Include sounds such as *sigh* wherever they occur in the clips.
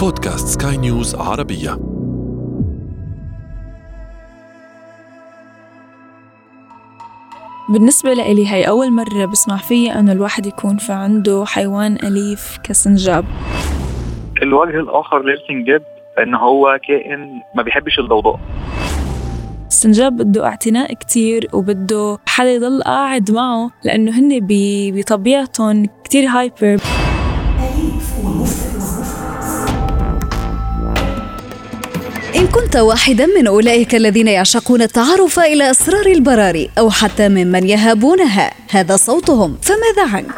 بودكاست سكاي نيوز عربية. بالنسبة لإلي هي أول مرة بسمع فيها أنه الواحد يكون في عنده حيوان أليف كسنجاب. الوجه الآخر للسنجاب إن هو كائن ما بيحبش الضوضاء. السنجاب بده اعتناء كتير وبده حدا يضل قاعد معه لأنه هن بطبيعتهم كتير hyper كنت واحدا من أولئك الذين يعشقون التعرف إلى أسرار البراري أو حتى ممن يهابونها. هذا صوتهم. فماذا عنك؟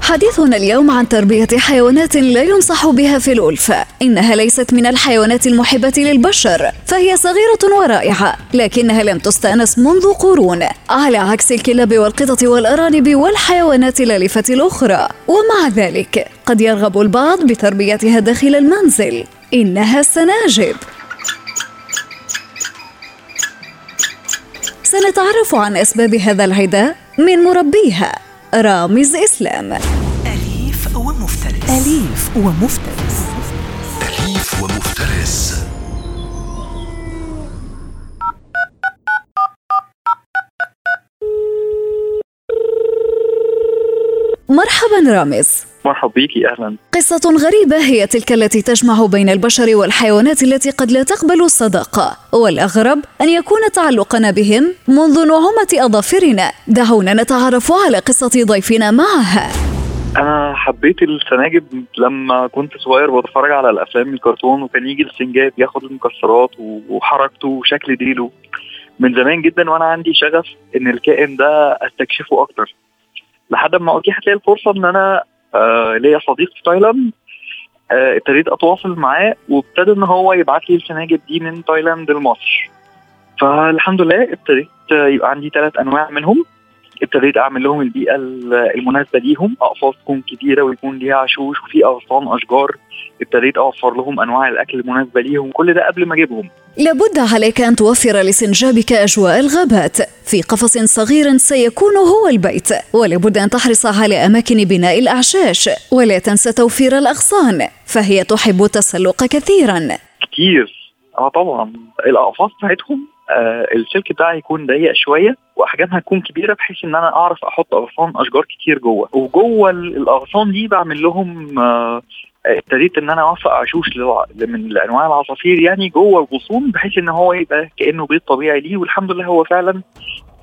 حديثنا اليوم عن تربية حيوانات لا ينصح بها في الألفة. إنها ليست من الحيوانات المحبة للبشر فهي صغيرة ورائعة لكنها لم تستأنس منذ قرون. على عكس الكلاب والقطط والأرانب والحيوانات الأليفة الأخرى. ومع ذلك قد يرغب البعض بتربيتها داخل المنزل. إنها السناجب سنتعرف عن أسباب هذا العداء من مربيها رامز إسلام. أليف ومفترس. أليف ومفترس. أليف ومفترس. مرحبا رامز. مرحب بيكي أهلا. قصة غريبة هي تلك التي تجمع بين البشر والحيوانات التي قد لا تقبل الصداقة والأغرب أن يكون تعلقنا بهم منذ نعومة أظافرنا. دعونا نتعرف على قصة ضيفنا معها. أنا حبيت السناجب لما كنت صغير بتفرج على الأفلام الكرتون وكان يجي السنجاب ياخد المكسرات وحركته وشكل ديله. من زمان جدا وأنا عندي شغف إن الكائن ده أستكشفه أكتر. لحد ما اتيحت لي الفرصة إن أنا آه ليا صديق في تايلاند. آه ابتديت أتواصل معاه وابتدى إن هو يبعت لي السناجب دي من تايلاند لمصر. فالحمد لله ابتديت يبقى عندي ثلاث أنواع منهم. ابتديت أعمل لهم البيئة المناسبة ليهم. أقفاص تكون كبيره ويكون ليها عشوش وفي أغصان أشجار. ابتديت أوفر لهم أنواع الأكل المناسبة ليهم. كل ده قبل ما أجيبهم. لابد عليك أن توفر لسنجابك أجواء الغابات. في قفص صغير سيكون هو البيت. ولابد أن تحرص على اماكن بناء الأعشاش. ولا تنسى توفير الأغصان فهي تحب التسلق كثيرا. كتير. آه طبعا. الأقفاص بتاعتهم آه السلك بتاعي يكون ضيق شوية وأحجامها تكون كبيرة بحيث إن أنا أعرف أحط أغصان أشجار كتير جوه. وجوه الأغصان دي بعمل لهم آه ابتديت إن أنا أوفق عشوش من انواع العصافير يعني جوه الغصون بحيث إن هو يبقى كأنه بيت طبيعي ليه. والحمد لله هو فعلا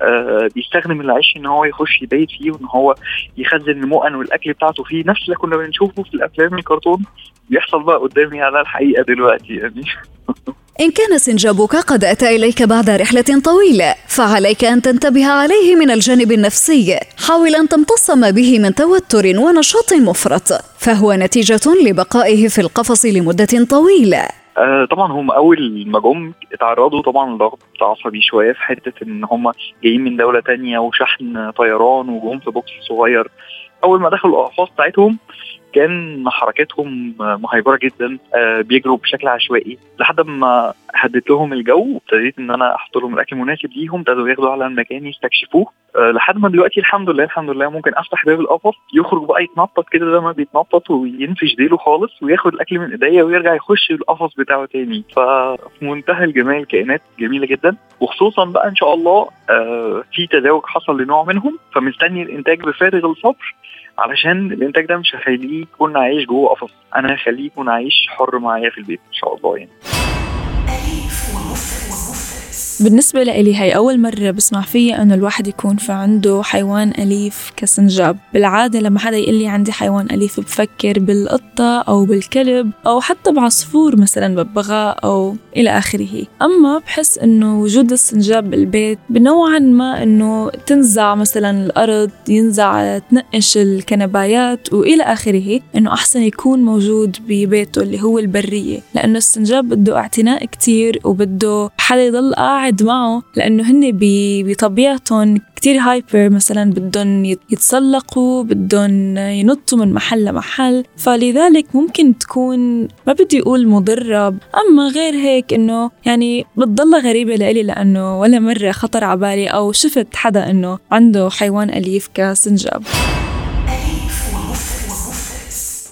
آه بيستخدم العش إن هو يخش يبيت فيه وإن هو يخزن المؤن والأكل بتاعته فيه. نفس اللي كنا بنشوفه في الأفلام الكرتون بيحصل بقى قدامي على الحقيقة دلوقتي يعني. *laughs* إن كان سنجابك قد أتى إليك بعد رحلة طويلة فعليك أن تنتبه عليه من الجانب النفسي حاول أن تمتص ما به من توتر ونشاط مفرط فهو نتيجة لبقائه في القفص لمدة طويلة. آه طبعا هم أول ما جم اتعرضوا طبعا لضغط عصبي شوية في حتة إن هم جايين من دولة تانية وشحن طيران وجم في بوكس صغير. أول ما دخلوا الاقفاص بتاعتهم كان حركتهم مهيبرة جدا آه بيجروا بشكل عشوائي. لحد ما هديت لهم الجو وابتديت إن أنا أحط لهم الأكل المناسب ليهم ابتدوا ياخدوا على المكان يستكشفوه. آه لحد ما دلوقتي الحمد لله الحمد لله ممكن أفتح باب القفص يخرج بقى يتنطط كده زي ما بيتنطط وينفش ديله خالص وياخد الأكل من إيديا ويرجع يخش القفص بتاعه تاني. ففي منتهى الجمال كائنات جميلة جدا. وخصوصا بقى إن شاء الله آه في تزاوج حصل لنوع منهم فمستني الإنتاج بفارغ الصبر. علشان الانتاج ده مش هخليه يكون عايش جوه قفص أنا هخليه يكون عايش حر معايا في البيت إن شاء الله يعني. بالنسبة لإلي هي أول مرة بسمع فيها إنه الواحد يكون في عنده حيوان أليف كسنجاب. بالعادة لما حدا يقول لي عندي حيوان أليف بفكر بالقطة أو بالكلب أو حتى بعصفور مثلا ببغاء أو إلى آخره. أما بحس إنه وجود السنجاب بالبيت بنوعا ما إنه تنزع مثلا الأرض ينزع تنقش الكنبايات وإلى آخره إنه أحسن يكون موجود ببيته اللي هو البرية. لأنه السنجاب بده اعتناء كتير وبده حدا يضل قاعد قاعد معه لأنه هن بطبيعتهم كتير هايبر مثلا بدهم يتسلقوا بدهم ينطوا من محل لمحل. فلذلك ممكن تكون ما بدي أقول مضرة أما غير هيك إنه يعني بتضلها غريبة لإلي لأنه ولا مرة خطر على بالي أو شفت حدا إنه عنده حيوان أليف كسنجاب.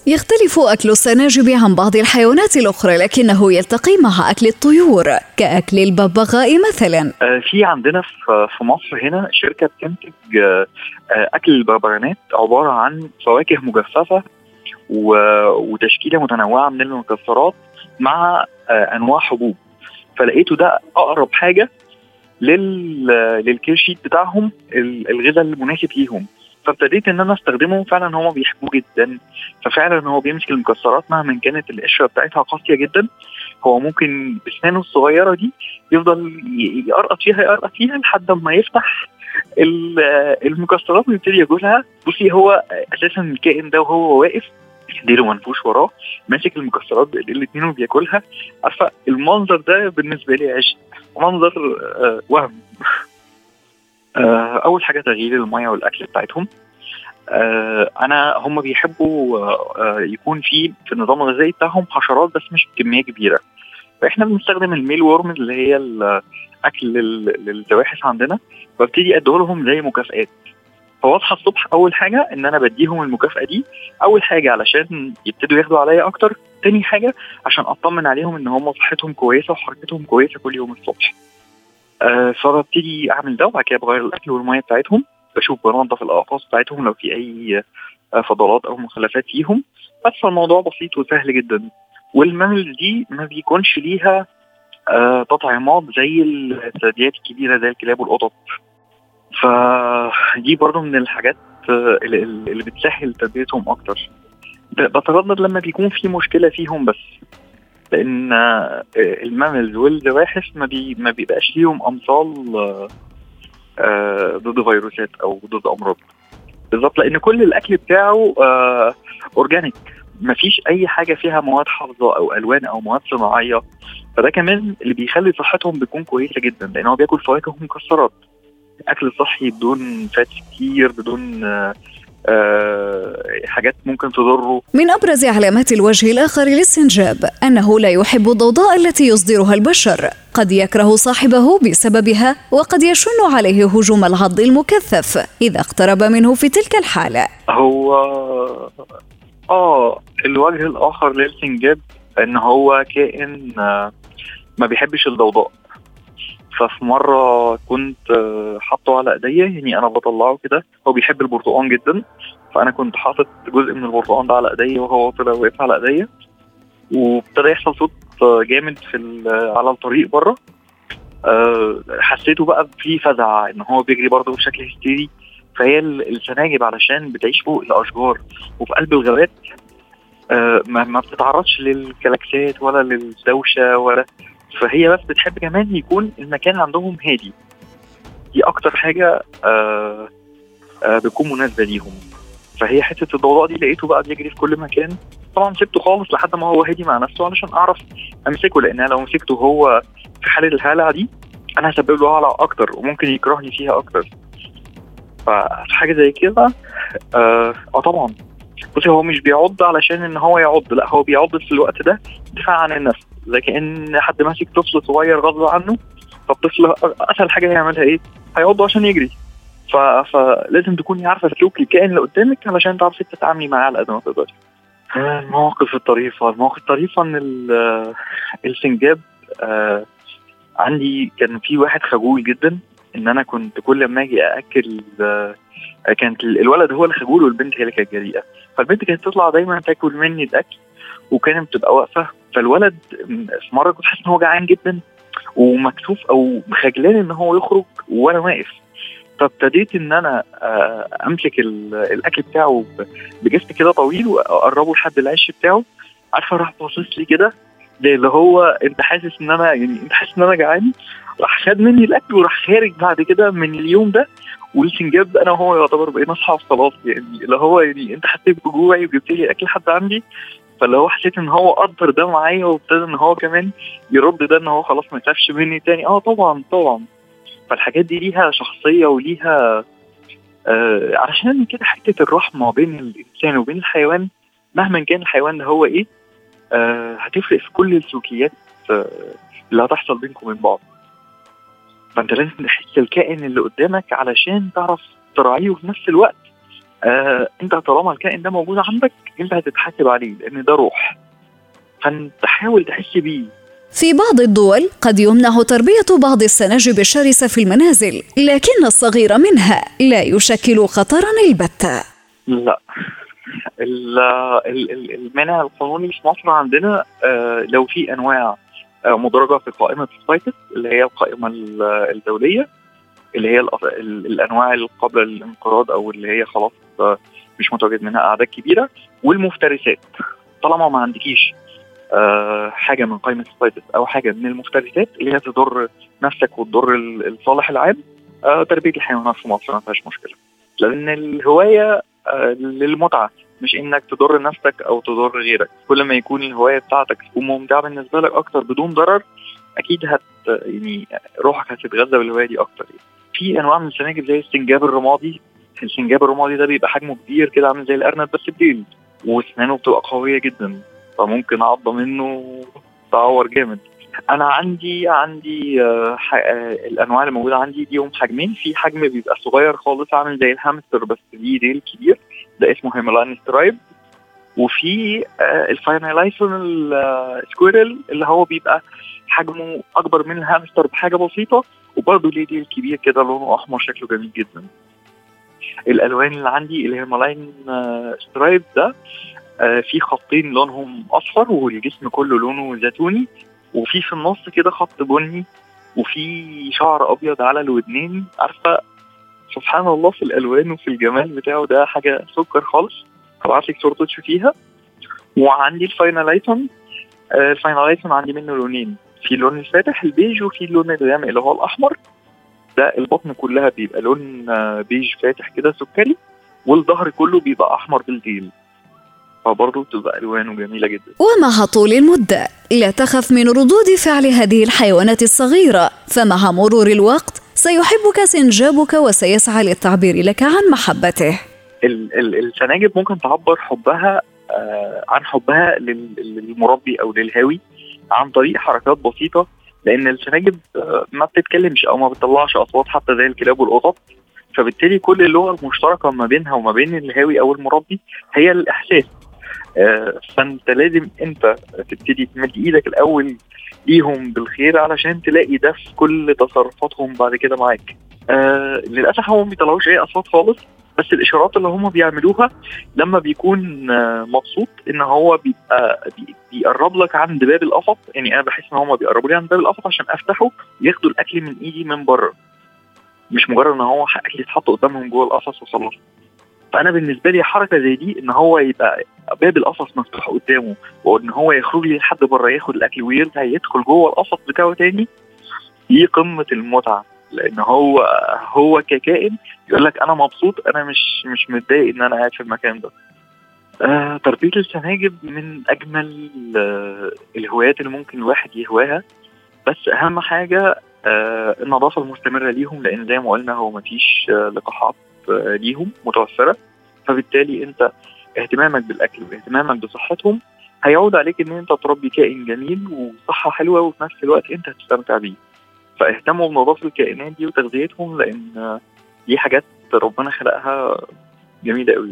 يختلف أكل السناجب عن بعض الحيوانات الأخرى لكنه يلتقي مع أكل الطيور كأكل الببغاء مثلا. آه، في عندنا في مصر هنا شركة بتنتج آه، آه، أكل الببغانات عبارة عن فواكه مجففة و- وتشكيلة متنوعة من المكسرات مع أنواع حبوب. فلقيته ده أقرب حاجة لل للكير شيت بتاعهم ال- الغذاء المناسب ليهم. فابتديت إن أنا أستخدمه فعلا هم بيحبوه جدا. ففعلا هو بيمسك المكسرات مهما كانت القشره بتاعتها قاسية جدا. هو ممكن بسنانه الصغيرة دي يفضل يقرقط فيها يقرقط فيها لحد ما يفتح ال- المكسرات ويبتدي ياكلها بصي هو أساسا الكائن ده وهو واقف ديله منفوش وراه ماسك المكسرات بإيديه الاتنين وبياكلها. عارفة المنظر ده بالنسبة لي عشق منظر آه وهم. أول حاجة تغيير المية والأكل بتاعتهم. آه أنا هم بيحبوا آه آه، يكون في في النظام الغذائي بتاعهم حشرات بس مش بكمية كبيرة. فإحنا بنستخدم الميل وورم اللي هي الاكل لل- للزواحف عندنا ببتدي اديه لهم زي مكافئات فواصحى الصبح أول حاجة إن أنا بديهم المكافأة دي. أول حاجة علشان يبتدوا ياخدوا عليا أكتر. تاني حاجة عشان أطمن عليهم إن هم صحتهم كويسة وحركتهم كويسة كل يوم الصبح. آه فببتدي أعمل ده وبعد كده بغير الأكل والمية بتاعتهم بشوف بنظف الاقفاص بتاعتهم لو في أي آه، فضلات أو مخلفات فيهم. بس الموضوع بسيط وسهل جدا. والمامل دي ما بيكونش ليها آه تطعيمات زي الثدييات الكبيرة زي الكلاب والقطط. فدي برضو من الحاجات آه، اللي, بتسهل تربيتهم أكتر. بتردد لما بيكون في مشكلة فيهم بس. لأن آه، الماملز والزواحف ما, بي ما بيبقاش ليهم امثال آه، آه، ضد فيروسات أو ضد أمراض. بالظبط لأن كل الأكل بتاعه organic مفيش أي حاجة فيها مواد حافظة أو ألوان أو مواد صناعية. فده كمان اللي بيخلي صحتهم بتكون كويسة جدا لأن هو بياكل فواكه ومكسرات اكل صحي بدون fat كتير بدون حاجات ممكن تضره. من أبرز علامات الوجه الآخر للسنجاب أنه لا يحب الضوضاء التي يصدرها البشر. قد يكره صاحبه بسببها وقد يشن عليه هجوم العض المكثف إذا اقترب منه في تلك الحالة. هو آه الوجه الآخر للسنجاب إن هو كائن آه، ما بيحبش الضوضاء. ففي مرة كنت آه، حاطه على إيديا يعني أنا بطلعه كده. هو بيحب البرتقال جدا فأنا كنت حاطط جزء من البرتقال ده على إيديا وهو طلع واقف على إيديا. وابتدى يحصل صوت آه، جامد في ال- على الطريق بره. آه، حسيته بقى في فزع إن هو بيجري برضه بشكل هستيري. فهي ال- السناجب علشان بتعيش فوق الأشجار وفي قلب الغابات آه، ما بتتعرضش للكلاكسات ولا للدوشة ولا فهي بس بتحب كمان يكون المكان عندهم هادي. دي أكتر حاجة آه آه بتكون مناسبة ليهم. فهي حتة الضوضاء دي لقيته بقى بيجري في كل مكان. طبعا سبته خالص لحد ما هو هادي مع نفسه علشان أعرف أمسكه لأن أنا لو مسكته هو في حالة الهلع دي أنا هسبب له هلع أكتر وممكن يكرهني فيها أكتر. فحاجة زي كده آه آه طبعا. بصي هو مش بيعض علشان إن هو يعض لأ هو بيعض في الوقت ده دفاع عن النفس زي كأن حد ماسك طفل صغير غصب عنه فالطفل أسهل حاجة هيعملها إيه؟ هيعضه عشان يجري. فلازم تكوني عارفة سلوك الكائن اللي قدامك علشان تعرفي تتعاملي معاه على قد ما تقدري. المواقف الطريفة، المواقف الطريفة إن ال- السنجاب آه عندي كان في واحد خجول جدا إن أنا كنت كل ما أجي أأكل آه كانت ال- الولد هو اللي خجول والبنت هي اللي كانت جريئة فالبنت كانت تطلع دايما تاكل مني الأكل وكانت بتبقى واقفة فالولد في مرة كنت حاسس إن هو جعان جدا ومكسوف أو خجلان إن هو يخرج وأنا واقف. فابتديت إن أنا آه، أمسك ال- الأكل بتاعه ب- بجست كده طويل وأقربه لحد العش بتاعه. عارفة راح باصص لي كده اللي هو أنت حاسس إن أنا يعني أنت حاسس إن أنا جعان؟ راح خد مني الأكل وراح خارج بعد كده من اليوم ده والسنجاب أنا وهو يعتبر بقينا أصحاب خلاص يعني اللي هو يعني أنت حسيت بجوعي وجبت لي أكل حد عندي فاللي هو حسيت إن هو قدر ده معايا وابتدى إن هو كمان يرد ده إن هو خلاص ما يخافش مني تاني. آه طبعا طبعا. فالحاجات دي ليها شخصية وليها آه علشان كده حتة الرحمة بين الإنسان وبين الحيوان مهما كان الحيوان ده هو إيه آه هتفرق في كل السلوكيات آه اللي هتحصل بينكم وبين بعض. فأنت لازم تحس الكائن اللي قدامك علشان تعرف تراعيه وفي نفس الوقت. آه أنت طالما الكائن ده موجود عندك أنت هتتحاسب عليه لأن ده روح. فأنت حاول تحس بيه. في بعض الدول قد يمنع تربية بعض السناجب الشرسة في المنازل لكن الصغير منها لا يشكل خطرا البتة لا. ال- ال- ال- المنع القانوني في مصر عندنا آه، لو في أنواع مدرجة في قائمة ال CITES اللي هي القائمة ال- الدولية اللي هي الأنواع اللي قبل الانقراض أو اللي هي خلاص آه، مش متواجد منها أعداد كبيرة والمفترسات. طالما ما عندكيش آه، حاجة من قائمة ال CITES أو حاجة من المفترسات اللي هي تضر نفسك وتضر ال- الصالح العام آه، تربية الحيوانات في مصر ما فيهاش مشكلة. لأن الهواية آه، للمتعة. مش إنك تضر نفسك أو تضر غيرك. كل ما يكون الهواية بتاعتك تكون ممتعه بالنسبة لك أكتر بدون ضرر أكيد هت يعني روحك هتتغذى بالهواية دي أكتر. يعني. في أنواع من السناجب زي السنجاب الرمادي. السنجاب الرمادي ده بيبقى حجمه كبير كده عامل زي الأرنب بس بديل وأسنانه بتبقى قوية جدا فممكن عضه منه تعور جامد. أنا عندي عندي آه، آه، الأنواع اللي موجودة عندي ليهم حجمين. في حجم بيبقى صغير خالص عامل زي الهامستر بس ليه ديل كبير. ده اسمه Himalayan striped وفي آه، ال Finlayson ال squirrel اللي هو بيبقى حجمه أكبر من الهامستر بحاجة بسيطة وبرضه ليه ديل كبير كده لونه أحمر شكله جميل جدا. الألوان اللي عندي ال Himalayan آه، striped ده آه، في خطين لونهم أصفر والجسم كله لونه زيتوني. وفي في النص كده خط بني وفي شعر أبيض على الودنين. عارفة سبحان الله في الألوان وفي الجمال بتاعه ده حاجة سكر خالص. هبعت لك صورته تشوفيها وعندي ال Finlayson آه، ال Finlayson عندي منه لونين. في اللون الفاتح البيج وفي اللون الغامق اللي هو الأحمر. ده البطن كلها بيبقى لون آه، بيج فاتح كده سكري والظهر كله بيبقى أحمر بالديل. فبرضه بتبقى ألوانه جميلة جدا. ومع طول المدة. لا تخف من ردود فعل هذه الحيوانات الصغيرة. فمع مرور الوقت سيحبك سنجابك وسيسعى للتعبير لك عن محبته. ال- ال- السناجب ممكن تعبر حبها آه، عن حبها لل- للمربي أو للهاوي عن طريق حركات بسيطة لأن السناجب آه، ما بتتكلمش أو ما بتطلعش أصوات حتى زي الكلاب والقطط فبالتالي كل اللغة المشتركة ما بينها وما بين الهاوي أو المربي هي الإحساس. آه، فأنت لازم أنت تبتدي تمد إيدك الأول ليهم بالخير علشان تلاقي ده في كل تصرفاتهم بعد كده معاك. آه للأسف هم ما بيطلعوش أي أصوات خالص بس الإشارات اللي هم بيعملوها لما بيكون آه، مبسوط إن هو بيبقى بي- بيقرب لك عند باب القفص يعني أنا بحس إن هم بيقربوا لي عند باب القفص عشان أفتحه ياخدوا الأكل من إيدي من بره. مش مجرد إن هو أكل يتحط قدامهم جوه القفص وخلاص. فأنا بالنسبة لي حركة زي دي إن هو يبقى باب القفص مفتوح قدامه وإن هو يخرج لي لحد بره ياخد الأكل ويرجع يدخل جوه القفص بتاعه تاني دي قمة المتعة. لأن هو هو ككائن يقول لك أنا مبسوط أنا مش مش متضايق إن أنا قاعد في المكان ده. آه تربية السناجب من أجمل آه الهوايات اللي ممكن الواحد يهواها. بس أهم حاجة آه النظافة المستمرة ليهم لأن زي ما قلنا هو مفيش آه لقاحات. ليهم متوفرة. فبالتالي أنت اهتمامك بالأكل واهتمامك بصحتهم هيعود عليك إن أنت تربي كائن جميل وصحة حلوة وفي نفس الوقت أنت هتستمتع بيه. فاهتموا بنظافه الكائنات دي وتغذيتهم لأن دي حاجات ربنا خلقها جميلة قوي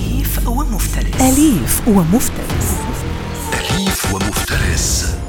ومفترس أليف ومفترس. أليف ومفترس.